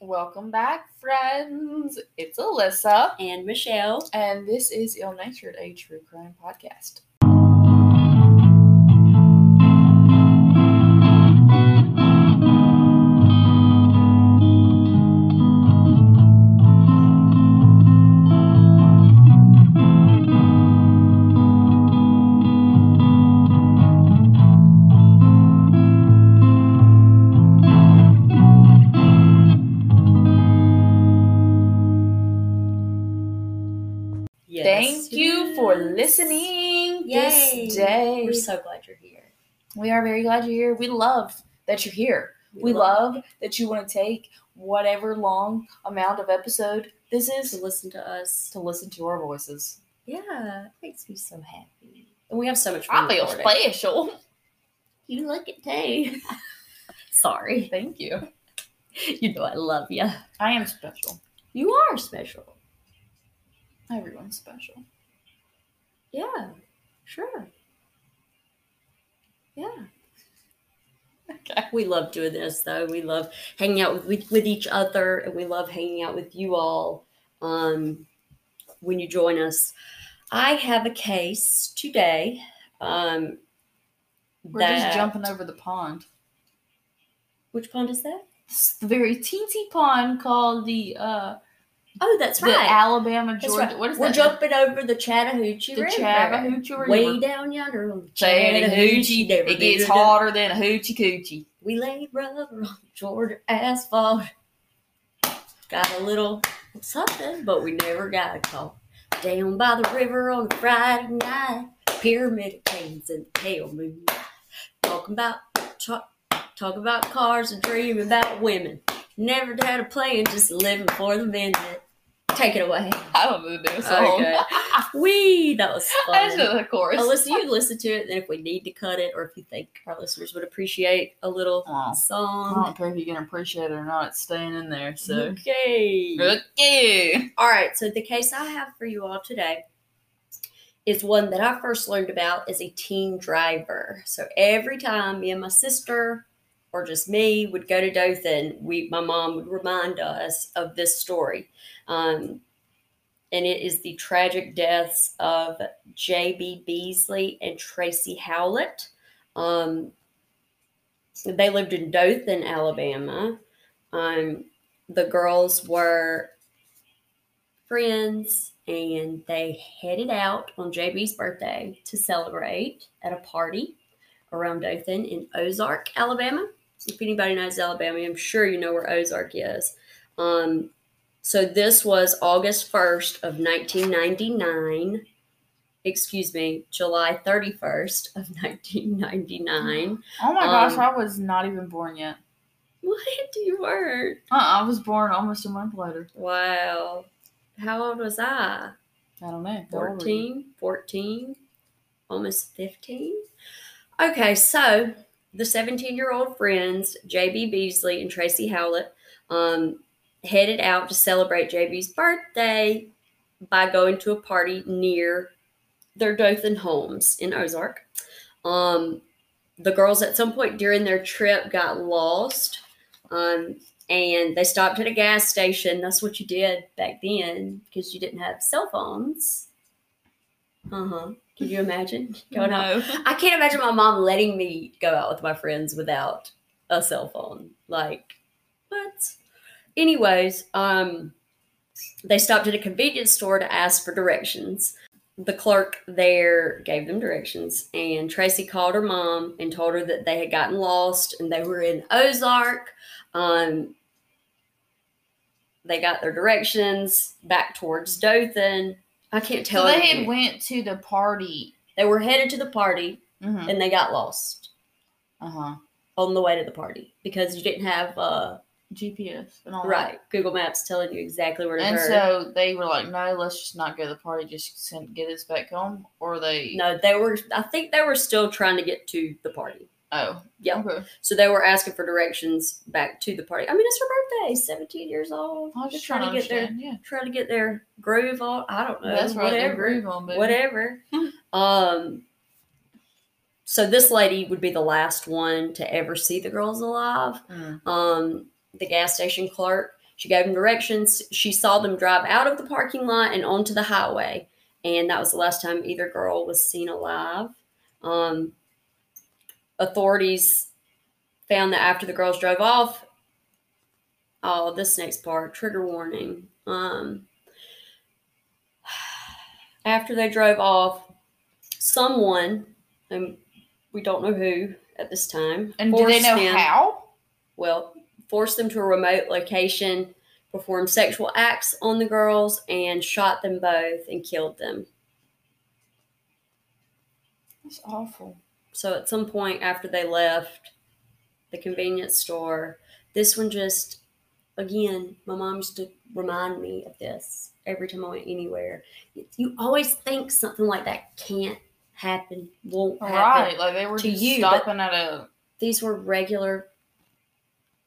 Welcome back, friends. It's Alyssa, And Michelle. and this is Ill Natured, a true crime podcast. Glad you're here. We are very glad you're here. We love that you're here. We love that you want to take whatever long amount of episode this is to listen to us. to listen to our voices. Yeah, it makes me so happy. And we have so much fun. I feel special. You look it too. Sorry. Thank you. You know I love you. I am special. You are special. Everyone's special. Yeah, sure. Yeah. Okay. We love doing this though. We love hanging out with, with, each other and we love hanging out with you all um, when you join us. I have a case today. Um, We're just jumping over the pond. Which pond is that? It's the very teensy pond called the uh Oh, that's the right. Alabama Georgia. right. What is We're that? jumping over the Chattahoochee the River. Chattahoochee River. Way down yonder on the Chattahoochee. never It gets hotter than a hoochie coochie. We laid rubber on Georgia asphalt. Got a little something, but we never got a call. Down by the river on a Friday night, pyramid of canes and pale moon. Talking about talk, talk about cars and dreaming about women. Never had a plan, just living for the minute. Take it away. I don't know the new song. Okay. Wee, that was That's fun. just the chorus. Alyssa, you listen to it, and if we need to cut it, or if you think our listeners would appreciate a little Aw. I song. don't care if you can appreciate it or not. It's staying in there. So Okay. okay. All right. So the case I have for you all today is one that I first learned about as a teen driver. So every time me and my sister, or just me, would go to Dothan, we my mom would remind us of this story. Um, and it is the tragic deaths of J.B. Beasley and Tracie Hawlett. Um, they lived in Dothan, Alabama. Um, the girls were friends and they headed out on JB's birthday to celebrate at a party around Dothan in Ozark, Alabama. If anybody knows Alabama, I'm sure you know where Ozark is. Um, so this was August 1st of 1999. Excuse me, July 31st of 1999. Oh my gosh, Um, I was not even born yet. What you word? Uh, I was born almost a month later. Wow. How old was I? I don't know. How old were you? 14, 14, almost 15. Okay, so the 17 year old friends, JB Beasley and Tracie Hawlett, um, headed out to celebrate JB's birthday by going to a party near their Dothan homes in Ozark. Um, the girls at some point during their trip got lost um, and they stopped at a gas station. That's what you did back then because you didn't have cell phones. Uh huh. Can you imagine going out? I can't imagine my mom letting me go out with my friends without a cell phone. Like, what? Anyways, um, they stopped at a convenience store to ask for directions. The clerk there gave them directions, and Tracie called her mom and told her that they had gotten lost and they were in Ozark. Um, they got their directions back towards Dothan. I can't tell. So they had went to the party. They were headed to the party Mm-hmm. and they got lost Uh huh. on the way to the party because you didn't have uh GPS and all right. that. right Google Maps telling you exactly where to And turn. so they were like, "No, let's just not go to the party. Just send, get us back home." Or they? no, they were. I think they were still trying to get to the party. Oh, Yeah. Okay. So they were asking for directions back to the party. I mean, it's her birthday. Seventeen years old. I'm just trying to get their. Yeah, trying to get their groove on. I don't know. that's right. Whatever. groove on, baby. whatever. um, so this lady would be the last one to ever see the girls alive. Mm. Um, the gas station clerk, She gave them directions. She saw them drive out of the parking lot and onto the highway. And that was the last time either girl was seen alive. Um, authorities found that after the girls drove off, oh, this next part, trigger warning. Um, after they drove off, someone, and we don't know who at this time, And do they know how? well, forced them to a remote location, performed sexual acts on the girls, and shot them both and killed them. That's awful. So at some point after they left the convenience store, this one just, again, my mom used to remind me of this every time I went anywhere. You always think something like that can't happen, won't happen. Right, like they were to just you, stopping at a. these were regular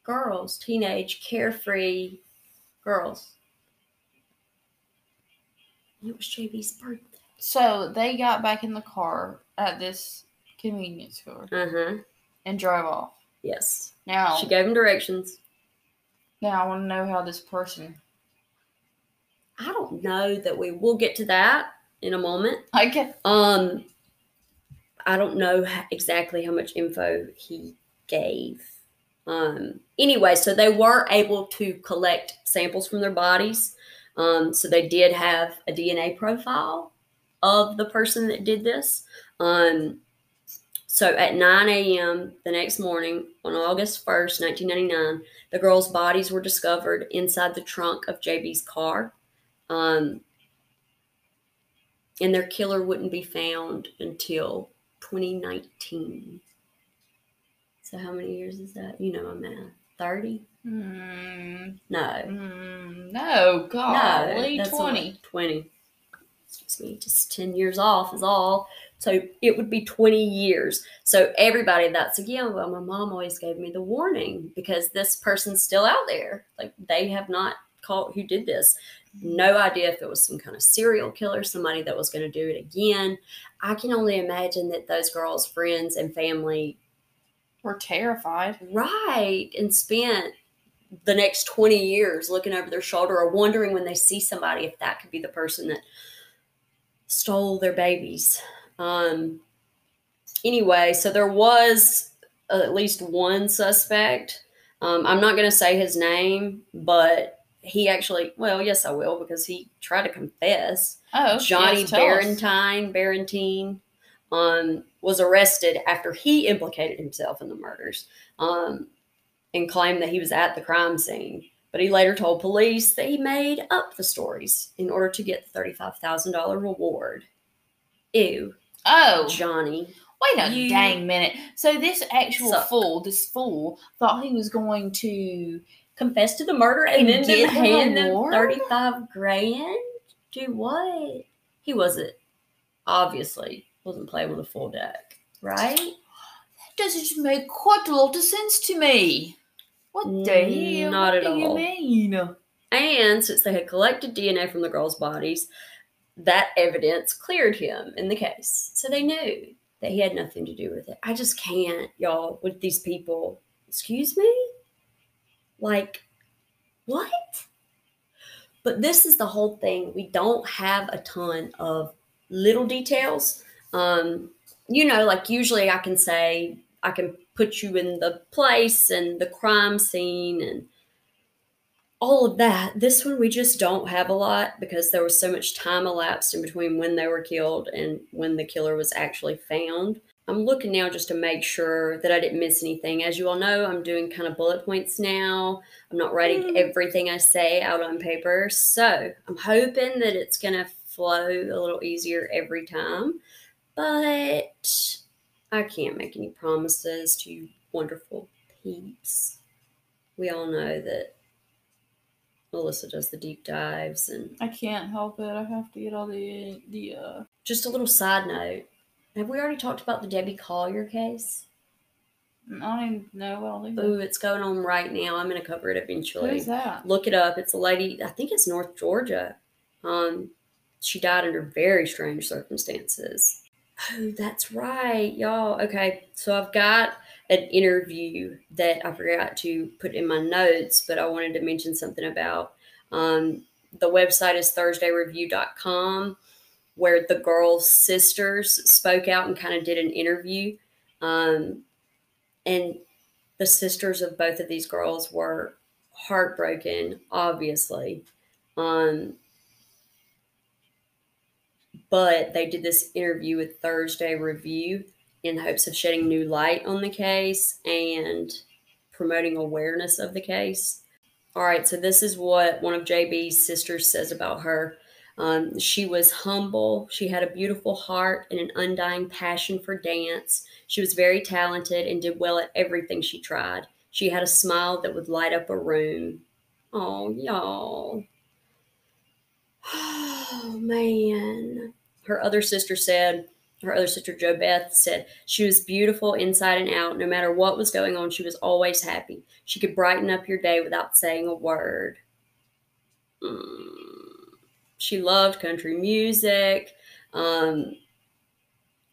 girls, teenage, carefree girls. It was JB's birthday. So they got back in the car at this convenience store huh. and drove off. Yes. Now, She gave him directions. now I want to know how this person. I don't know that we will get to that in a moment. Get. Um, I don't know exactly how much info he gave. Um, anyway, so they were able to collect samples from their bodies. Um, so they did have a DNA profile of the person that did this. Um, so at 9 a.m. the next morning, on August 1st, 1999, the girls' bodies were discovered inside the trunk of JB's car. Um, and their killer wouldn't be found until 2019. So how many years is that? You know my math. 30? Mm, No. mm, no, that's not- twenty. 20. Excuse me, just 10 years off is all. So it would be 20 years. So everybody that's again, well, my mom always gave me the warning because this person's still out there. Like they have not caught who did this. No idea if it was some kind of serial killer, somebody that was going to do it again. I can only imagine that those girls' friends and family We're terrified. right and spent the next 20 years looking over their shoulder or wondering when they see somebody if that could be the person that stole their babies um anyway so there was at least one suspect um, i'm not going to say his name but he actually well yes i will because he tried to confess Oh, Johnny yes. Barentine, Barentine, um, was arrested after he implicated himself in the murders um, and claimed that he was at the crime scene. But he later told police that he made up the stories in order to get the $35,000 reward. Ew, Oh, Johnny. wait a you- dang minute. So this actual Suck. fool, this fool, thought he was going to. confess to the murder and, And then get did the hand them 35 grand? Do what? He wasn't, obviously, wasn't playing with a full deck, right? That doesn't make quite a lot of sense to me. What the Mm, hell? not what at do you all. mean? And since they had collected DNA from the girls' bodies, that evidence cleared him in the case. So they knew that he had nothing to do with it. I just can't, y'all, with these people. Excuse me? Like, what? But this is the whole thing. We don't have a ton of little details. Um, you know, like usually I can say, I can put you in the place and the crime scene and all of that. This one we just don't have a lot because there was so much time elapsed in between when they were killed and when the killer was actually found. I'm looking now just to make sure that I didn't miss anything. As you all know, I'm doing kind of bullet points now. I'm not writing Mm. everything I say out on paper. So I'm hoping that it's going to flow a little easier every time. But I can't make any promises to you wonderful peeps. We all know that Melissa does the deep dives and I can't help it. I have to get all the the uh. just a little side note. Have we already talked about the Debbie Collier case? I don't even know what all these. Ooh, it's going on right now. I'm going to cover it eventually. Who's that? Look it up. It's a lady, I think it's North Georgia. Um, she died under very strange circumstances. Oh, that's right, y'all. Okay, so I've got an interview that I forgot to put in my notes, but I wanted to mention something about. Um, the website is thursdayreview.com, where the girls' sisters spoke out and kind of did an interview. Um, and the sisters of both of these girls were heartbroken, obviously. Um, but they did this interview with Thursday Review in hopes of shedding new light on the case and promoting awareness of the case. All right, so this is what one of JB's sisters says about her. Um, she was humble. She had a beautiful heart and an undying passion for dance. She was very talented and did well at everything she tried. She had a smile that would light up a room. Oh, y'all. Oh, man. Her other sister said, her other sister, Jo Beth, said she was beautiful inside and out. No matter what was going on, she was always happy. She could brighten up your day without saying a word. Mm. She loved country music. Um,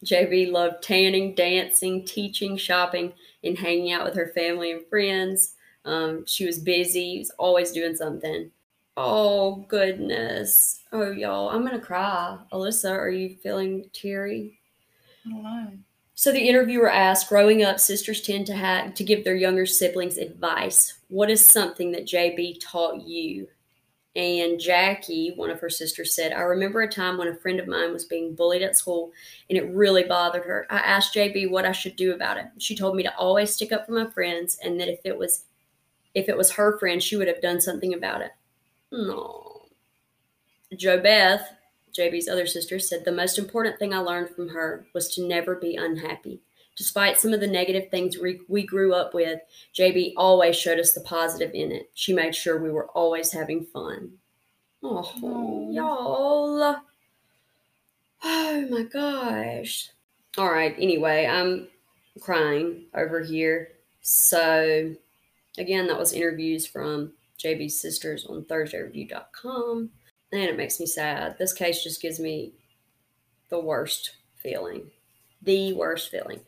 JB loved tanning, dancing, teaching, shopping, and hanging out with her family and friends. Um, she was busy, was always doing something. Oh, goodness. Oh, y'all, I'm going to cry. Alyssa, are you feeling teary? I don't know. So the interviewer asked, growing up, sisters tend to have to give their younger siblings advice. What is something that JB taught you? And Jackie, one of her sisters, said, I remember a time when a friend of mine was being bullied at school and it really bothered her. I asked JB what I should do about it. She told me to always stick up for my friends and that if it was if it was her friend, she would have done something about it. No. Jo Beth, JB's other sister, said the most important thing I learned from her was to never be unhappy. Despite some of the negative things we, we grew up with, JB always showed us the positive in it. She made sure we were always having fun. Oh, Aw. y'all. Oh my gosh. All right, anyway, I'm crying over here. So, again, that was interviews from JB's sisters on ThursdayReview.com. And it makes me sad. This case just gives me the worst feeling. The worst feeling.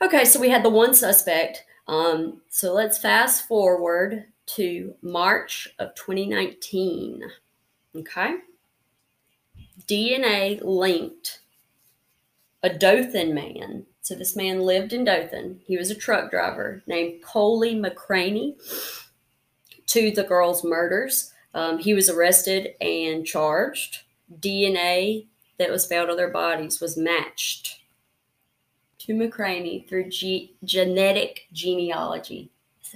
Okay, so we had the one suspect. Um, so let's fast forward to March of 2019. Okay. DNA linked a Dothan man. So this man lived in Dothan. He was a truck driver named Coley McCraney to the girls' murders. Um, he was arrested and charged. DNA that was found on their bodies was matched to McCraney through ge- genetic genealogy.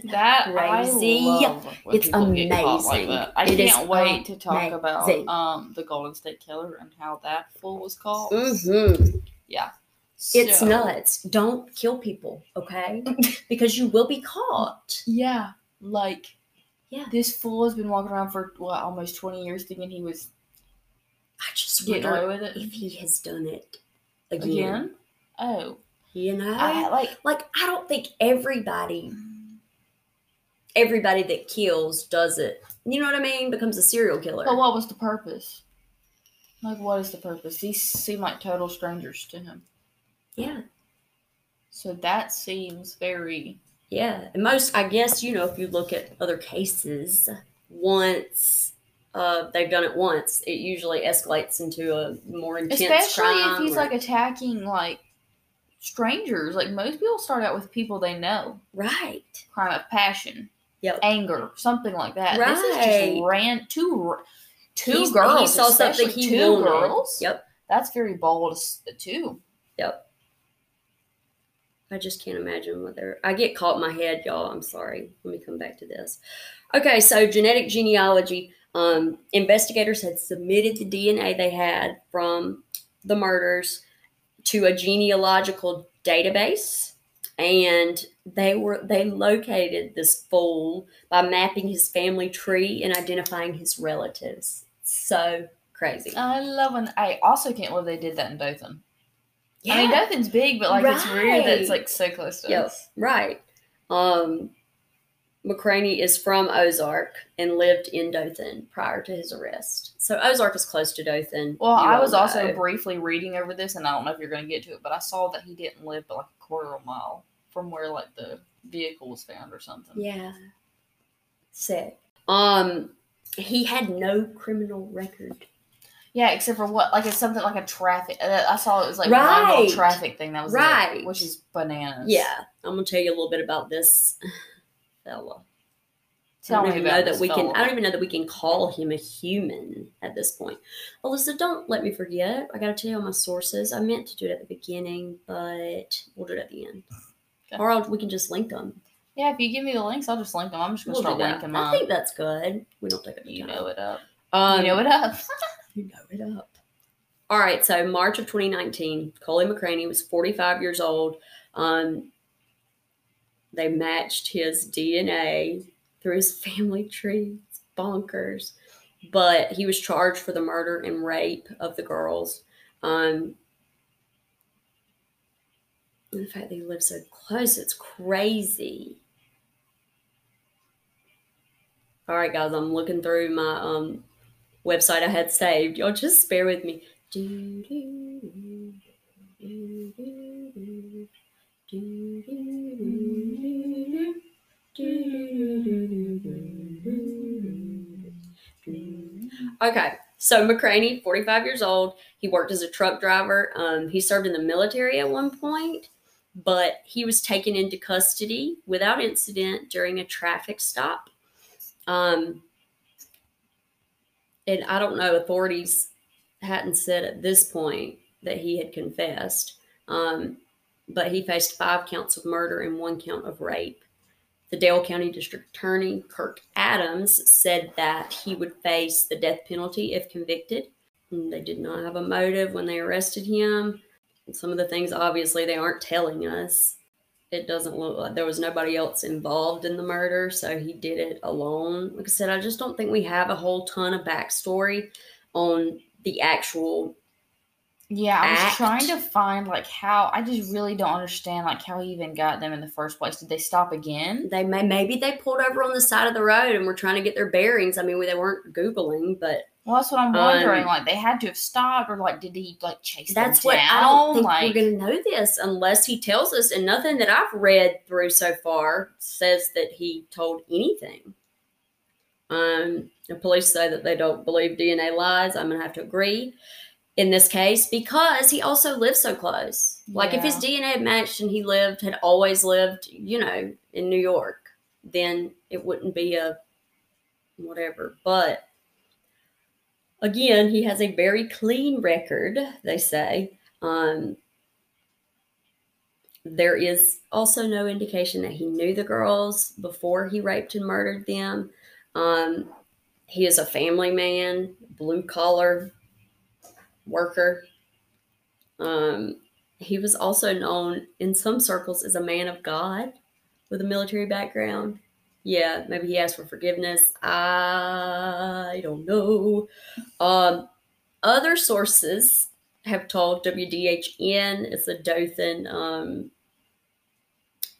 That crazy? I love when It's like amazing. that. I It can't wait to talk about um the Golden State Killer and how that fool was caught. hmm Yeah, It's nuts. Don't kill people, okay? because you will be caught. Yeah, like Yeah. this fool has been walking around for what almost twenty years thinking he was I just getting wonder away with it if he has done it again. again. Oh, You know, I like like I don't think everybody, everybody that kills does it. You know what I mean? Becomes a serial killer. But what was the purpose? Like, what is the purpose? These seem like total strangers to him. yeah, So that seems very. Yeah. And most, I guess, you know, if you look at other cases, once uh, they've done it once, it usually escalates into a more intense Especially if he's or- like attacking, like, strangers. Like, most people start out with people they know. right. Crime of passion. Yep. Anger. Something like that. This is just ran two. Two He's- girls. He saw something he two wanted. girls. Yep. That's very bold. Too. Yep. I just can't imagine what they're. I get caught in my head, y'all. I'm sorry. Let me come back to this. Okay, so genetic genealogy. Um, investigators had submitted the DNA they had from the murders to a genealogical database, and they were they located this fool by mapping his family tree and identifying his relatives. So crazy. I love when. I also can't believe they did that in Dothan. I mean, Dothan's big, but like it's weird that it's like so close to Yep. us. Right. Um McCraney is from Ozark and lived in Dothan prior to his arrest. So Ozark is close to Dothan. Well, I was also briefly reading over this, and I don't know if you're going to get to it, but I saw that he didn't live but like a quarter of a mile from where like the vehicle was found or something. Yeah. Sick. Um, he had no criminal record. Yeah, except for what? Like it's something like a traffic. Uh, I saw it was like Right. little traffic thing that was it, Right. which is bananas. Yeah, I'm gonna tell you a little bit about this fella. Tell I don't me even about know that we can. I don't even know that we can call him a human at this point. Alyssa, don't let me forget. I gotta tell you all my sources. I meant to do it at the beginning, but we'll do it at the end. Okay. Or I'll, we can just link them. Yeah, if you give me the links, I'll just link them. I'm just gonna We'll start linking I think that's good. We don't take up You time. know it up. Um, you know it up. You know it up. All right, so March of 2019, Coley McCraney was 45 years old. Um, they matched his DNA through his family tree. It's bonkers. But he was charged for the murder and rape of the girls. Um, the fact that he lived so close, it's crazy. All right, guys, I'm looking through my um, website I had saved. Y'all just bear with me. Okay, so McCraney, 45 years old, he worked as a truck driver. Um, he served in the military at one point, but he was taken into custody without incident during a traffic stop. Um, and I don't know, authorities hadn't said at this point that he had confessed, um, but he faced five counts of murder and one count of rape. The Dale County District Attorney, Kirk Adams, said that he would face the death penalty if convicted. And they did not have a motive when they arrested him. Some of the things, obviously, they aren't telling us. It doesn't look like there was nobody else involved in the murder, so he did it alone. Like I said, I just don't think we have a whole ton of backstory on the actual Yeah, I was act. trying to find like how I just really don't understand like how he even got them in the first place. Did they stop again? they may maybe they pulled over on the side of the road and were trying to get their bearings. I mean, they weren't googling, but Well, that's what I'm wondering. Um, like they had to have stopped, or like did he like chase that's what down? I don't think like, we're going to know this unless he tells us. And nothing that I've read through so far says that he told anything. Um, the police say that they don't believe DNA lies. I'm going to have to agree in this case because he also lived so close. Like if his DNA had matched and he lived, had always lived, you know, in New York, then it wouldn't be a whatever. But again, he has a very clean record, they say. Um, there is also no indication that he knew the girls before he raped and murdered them. Um, he is a family man, blue collar worker. Um, he was also known in some circles as a man of God with a military background. Yeah, maybe he asked for forgiveness. I don't know. Um, other sources have told WDHN, it's a Dothan um,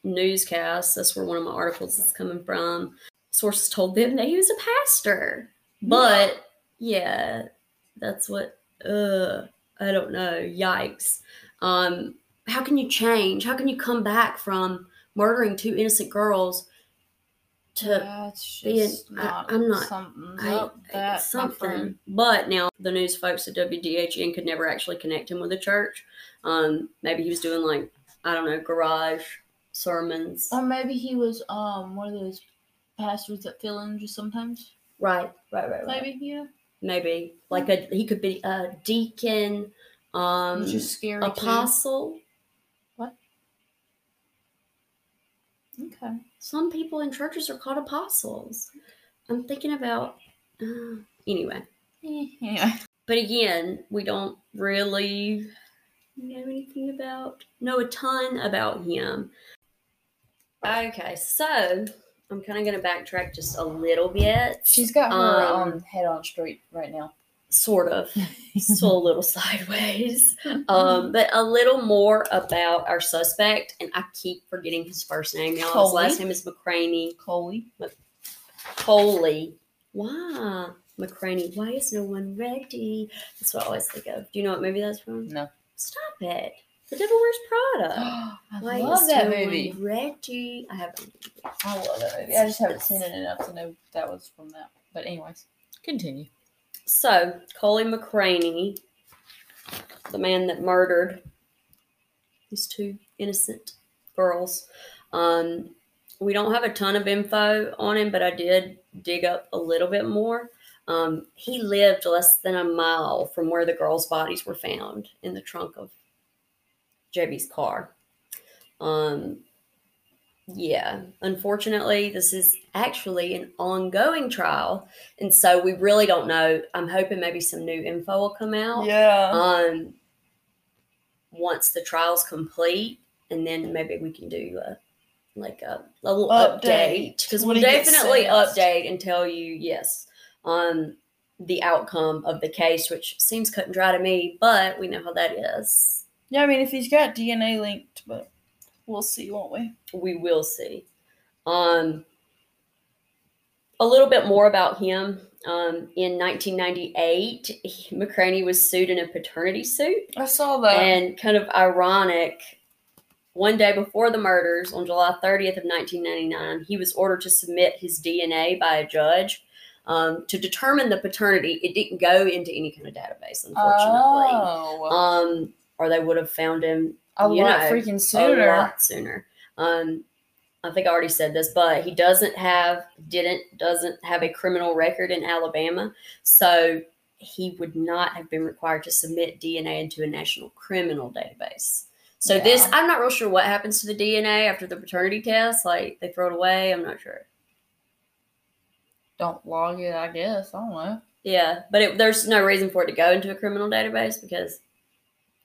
newscast. That's where one of my articles is coming from. Sources told them that he was a pastor. But yeah, that's what, uh, I don't know. Yikes. Um, how can you change? How can you come back from murdering two innocent girls to being- just I- not. I'm not- Something's I- that something. But now the news folks at WDHN could never actually connect him with the church. Um, maybe he was doing like I don't know garage sermons. Or maybe he was um one of those pastors that fill in just sometimes. right, right, right, right. Maybe yeah. Maybe like a he could be a deacon, um, is scary. too. apostle. What? Okay. Some people in churches are called apostles. I'm thinking about uh, anyway. Eh, Anyway. But again, we don't really know anything about, know a ton about him. Okay, so I'm kind of going to backtrack just a little bit. She's got her Um, um, head on straight right now. Sort of, still a little sideways. Um, but a little more about our suspect, and I keep forgetting his first name. Y'all, his last name is McCraney. Coley. Coley. Why? McCraney. Why is no one ready? That's what I always think of. Do you know what movie that's from? No. Stop it. The Devil Wears Prada. I Why love is that no movie. Ready. I haven't. I love that movie. I just haven't seen it enough to know that was from that. But anyways, continue. So, Coley McCraney, the man that murdered these two innocent girls, um, we don't have a ton of info on him, but I did dig up a little bit more. Um, he lived less than a mile from where the girls' bodies were found in the trunk of JB's car. Um, yeah, unfortunately, this is actually an ongoing trial, and so we really don't know. I'm hoping maybe some new info will come out. Yeah. Um, once the trial's complete, and then maybe we can do a like a, a little Update. because we'll definitely update and tell you yes on the outcome of the case, which seems cut and dry to me, but we know how that is. yeah, I mean, if he's got DNA linked, but we'll see, won't we? we will see. Um, a little bit more about him. Um, in 1998, he- McCraney was sued in a paternity suit, I saw that. and kind of ironic. One day before the murders, on July 30th of 1999, he was ordered to submit his DNA by a judge um, to determine the paternity. It didn't go into any kind of database, unfortunately, Oh, um, or they would have found him a you lot know, freaking a lot sooner. Um, I think I already said this, but he doesn't have didn't doesn't have a criminal record in Alabama, so he would not have been required to submit DNA into a national criminal database. So this, I'm not real sure what happens to the DNA after the paternity test. Like they throw it away. I'm not sure. Don't log it, I guess. I don't know. Yeah, but it, there's no reason for it to go into a criminal database because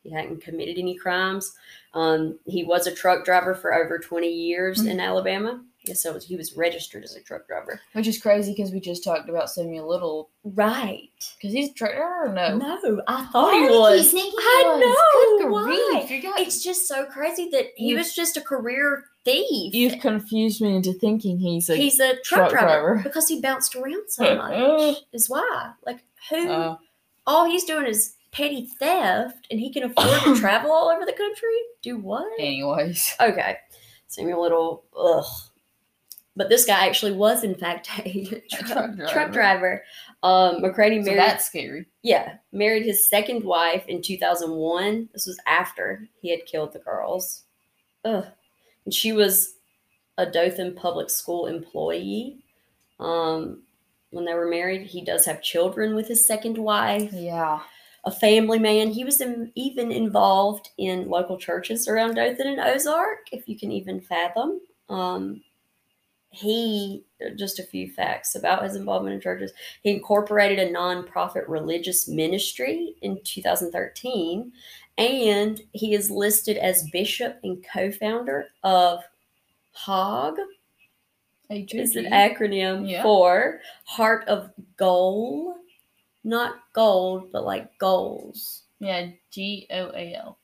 he hadn't committed any crimes. Um, he was a truck driver for over 20 years in Alabama. So he was registered as a truck driver. Which is crazy because we just talked about Samuel Little. Right. Because he's a truck driver or no? No, I Why thought he was. he I was? know. Good why? got, It's just so crazy that he was just a career thief. you've confused me into thinking he's a. He's a truck, truck driver, driver. because he bounced around so much. is why. Like who? uh, all he's doing is petty theft and he can afford to travel all over the country? Do what? anyways. Okay. Samuel Little, ugh. But this guy actually was, in fact, a truck, truck driver. truck driver. Um, McCraney So married, that's scary. yeah, married his second wife in 2001. This was after he had killed the girls. Ugh. And she was a Dothan public school employee. Um, when they were married, he does have children with his second wife Yeah. A family man. He was in, even involved in local churches around Dothan and Ozark, if you can even fathom. Um, he, just a few facts about his involvement in churches. He incorporated a nonprofit religious ministry in 2013, and he is listed as bishop and co founder of HOG, is an acronym Yeah. for Heart of Goal. Not gold, but like goals Yeah, G O A L.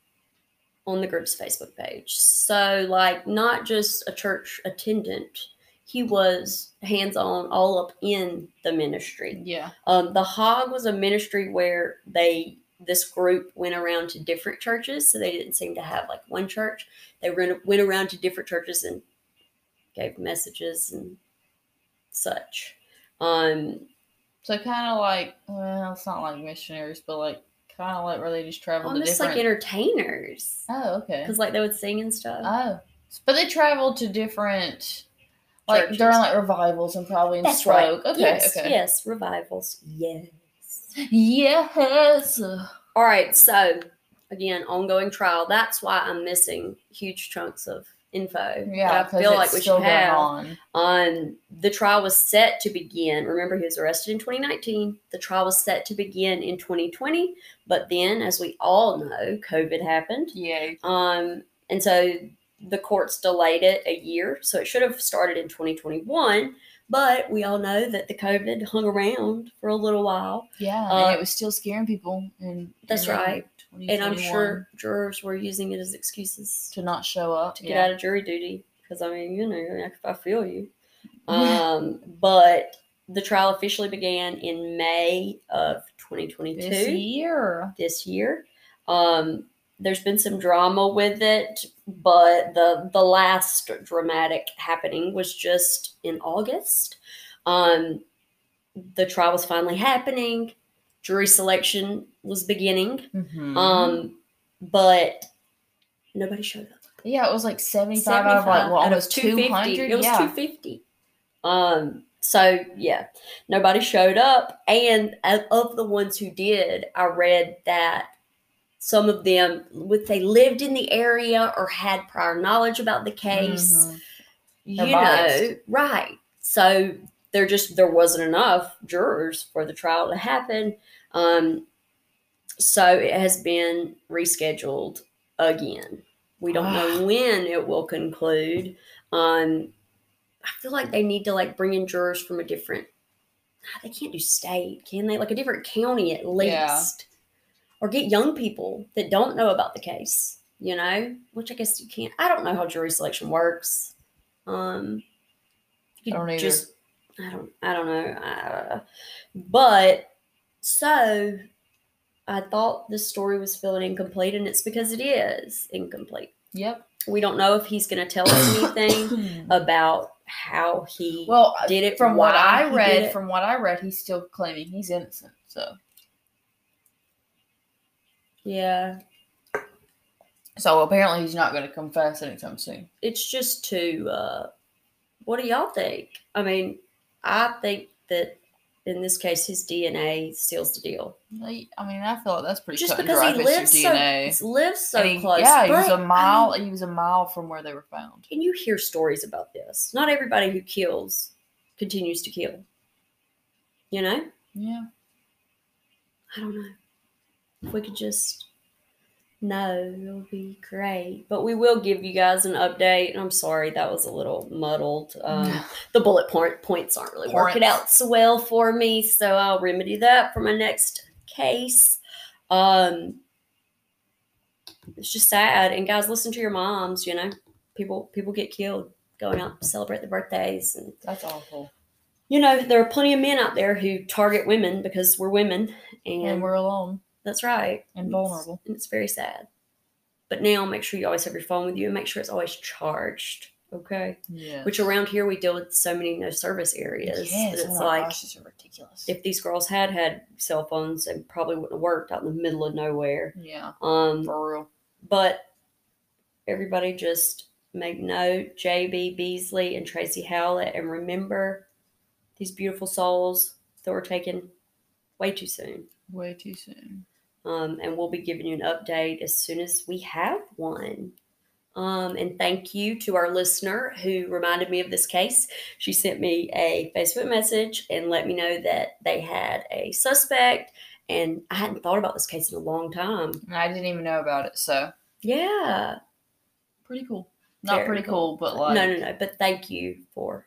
on the group's Facebook page. So, like, not just a church attendant, he was hands on all up in the ministry. Yeah. Um, the Hog was a ministry where they this group went around to different churches, so they didn't seem to have like one church. They went went around to different churches and gave messages and such. Um, So kind of like, well, it's not like missionaries, but like kind of like where they just travel to almost like entertainers, oh, okay. because like they would sing and stuff. Oh, but they traveled to different, like Churches. during like revivals and probably in That's right. stroke. Okay, yes, okay. yes, revivals. Yes. Yes. All right, so again, ongoing trial. That's why I'm missing huge chunks of info. Yeah, I feel like we should have. on. On the trial was set to begin. Remember, he was arrested in 2019. The trial was set to begin in 2020, but then, as we all know, COVID happened. Yeah. Um, and so the courts delayed it a year, so it should have started in 2021. But we all know that the COVID hung around for a little while. Yeah, Uh, and it was still scaring people. And That's right. And I'm sure jurors were using it as excuses to not show up to get yeah. out of jury duty. Because, I mean, you know, I, I feel you. Um, but the trial officially began in May of 2022 this year. this year. Um, there's been some drama with it, but the the last dramatic happening was just in August. Um, the trial was finally happening. Jury selection was beginning, Mhm. um, but nobody showed up. yeah, it was like 75, out of like well, almost 200. It was yeah. 250. Um, so yeah, nobody showed up, and of- the ones who did, I read that some of them, with they lived in the area or had prior knowledge about the case, Mhm. you know, right? So there just there wasn't enough jurors for the trial to happen. Um, so it has been rescheduled again. We don't know when it will conclude. Um, I feel like they need to like bring in jurors from a different. ah, They can't do state, can they? Like a different county at least, Yeah. or get young people that don't know about the case. You know, which I guess you can't. I don't know how jury selection works. Um, you I don't either. I don't. I don't know. Uh, but so I thought this story was feeling incomplete, and it's because it is incomplete. Yep. We don't know if he's going to tell us anything about how he well, did it. from what I read, from what I read, he's still claiming he's innocent. So, yeah, so apparently he's not going to confess anytime soon. it's just too. Uh, what do y'all think? I mean, I think that in this case, his DNA seals the deal. Like, I mean, I feel like that's pretty Just cut and because he lives so DNA. lives so he- close. yeah, he was a a I mile. mean, he was a mile from where they were found. And you hear stories about this. Not everybody who kills continues to kill. You know? Yeah. I don't know. If we could just know, it'll be great. But we will give you guys an update. And I'm sorry, that was a little muddled. Um, the bullet point points aren't really working out so well for me. So I'll remedy that for my next case. Um, it's just sad. And guys, listen to your moms, you know. People people get killed going out to celebrate their birthdays and That's awful. you know, there are plenty of men out there who target women because we're women and, And we're alone that's right. and It's- vulnerable. And it's very sad. But now make sure you always have your phone with you and make sure it's always charged. Okay. Yeah. Which around here we deal with so many no service areas. Yes, that it's oh like gosh, ridiculous. if these girls had had cell phones, they probably wouldn't have worked out in the middle of nowhere. yeah, Um, for real. but everybody just make note JB Beasley and Tracie Hawlett and remember these beautiful souls that were taken way too soon. Way too soon. Um, and we'll be giving you an update as soon as we have one. Um, and thank you to our listener who reminded me of this case. She sent me a Facebook message and let me know that they had a suspect. And I hadn't thought about this case in a long time. I didn't even know about it, so Yeah. pretty cool. Not Very pretty cool. cool, but like no, no, no. But thank you for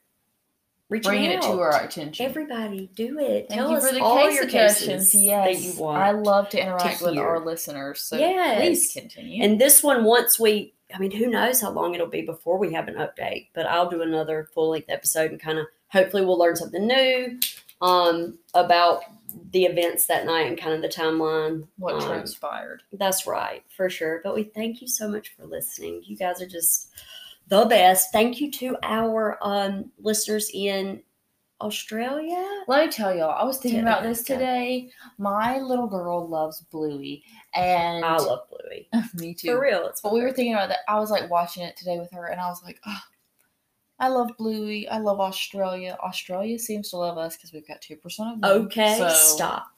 reaching bringing it to our attention. Everybody, do it. Thank Tell you us for the all case your suggestions. cases Yes, that you want. I love to interact with hear. our listeners. So Yes. please continue. And this one, once we, I mean, who knows how long it'll be before we have an update, but I'll do another full length episode and kind of hopefully we'll learn something new um, about the events that night and kind of the timeline. what Um, transpired? That's right, for sure. But we thank you so much for listening. You guys are just the best. Thank you to our um, listeners in Australia. Let me tell y'all, I was thinking about this today. My little girl loves Bluey, and I love Bluey. me too. For real. It's But we were thinking about that. I was like watching it today with her, and I was like, oh, I love Bluey. I love Australia. Australia seems to love us because we've got 2% of them. okay. So Stop.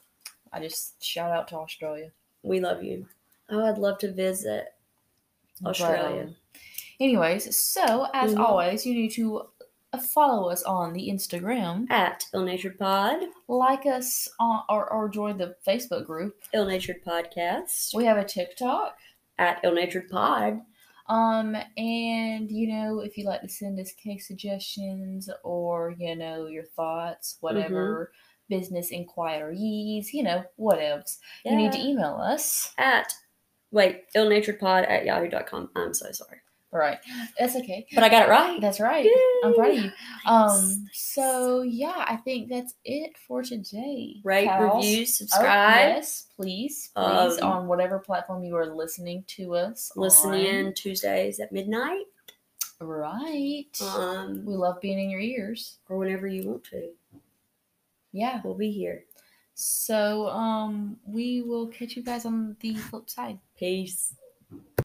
I just shout out to Australia. We love you. Oh, I'd love to visit But, Australia. um, anyways, so as Mhm. always, you need to uh, follow us on the Instagram, At Ill Natured Pod, like us on, or, or join the Facebook group. Ill Natured Podcast. We have a TikTok. At Ill Natured Pod. Um, and you know, if you'd like to send us case suggestions or you know your thoughts, whatever business inquiries, you know, whatevs, you need to email us. At wait, illnaturedpod at yahoo.com. I'm so sorry. Right, that's okay. But I got it right. That's right. I'm proud of you. Um, so yeah, I think that's it for today. Rate, pals. review, Oh, subscribe. yes, please, please, Um, on whatever platform you are listening to us. Listen on. in Tuesdays at midnight. Right. Um, we love being in your ears. or whenever you want to. Yeah. We'll be here. So um we will catch you guys on the flip side. Peace.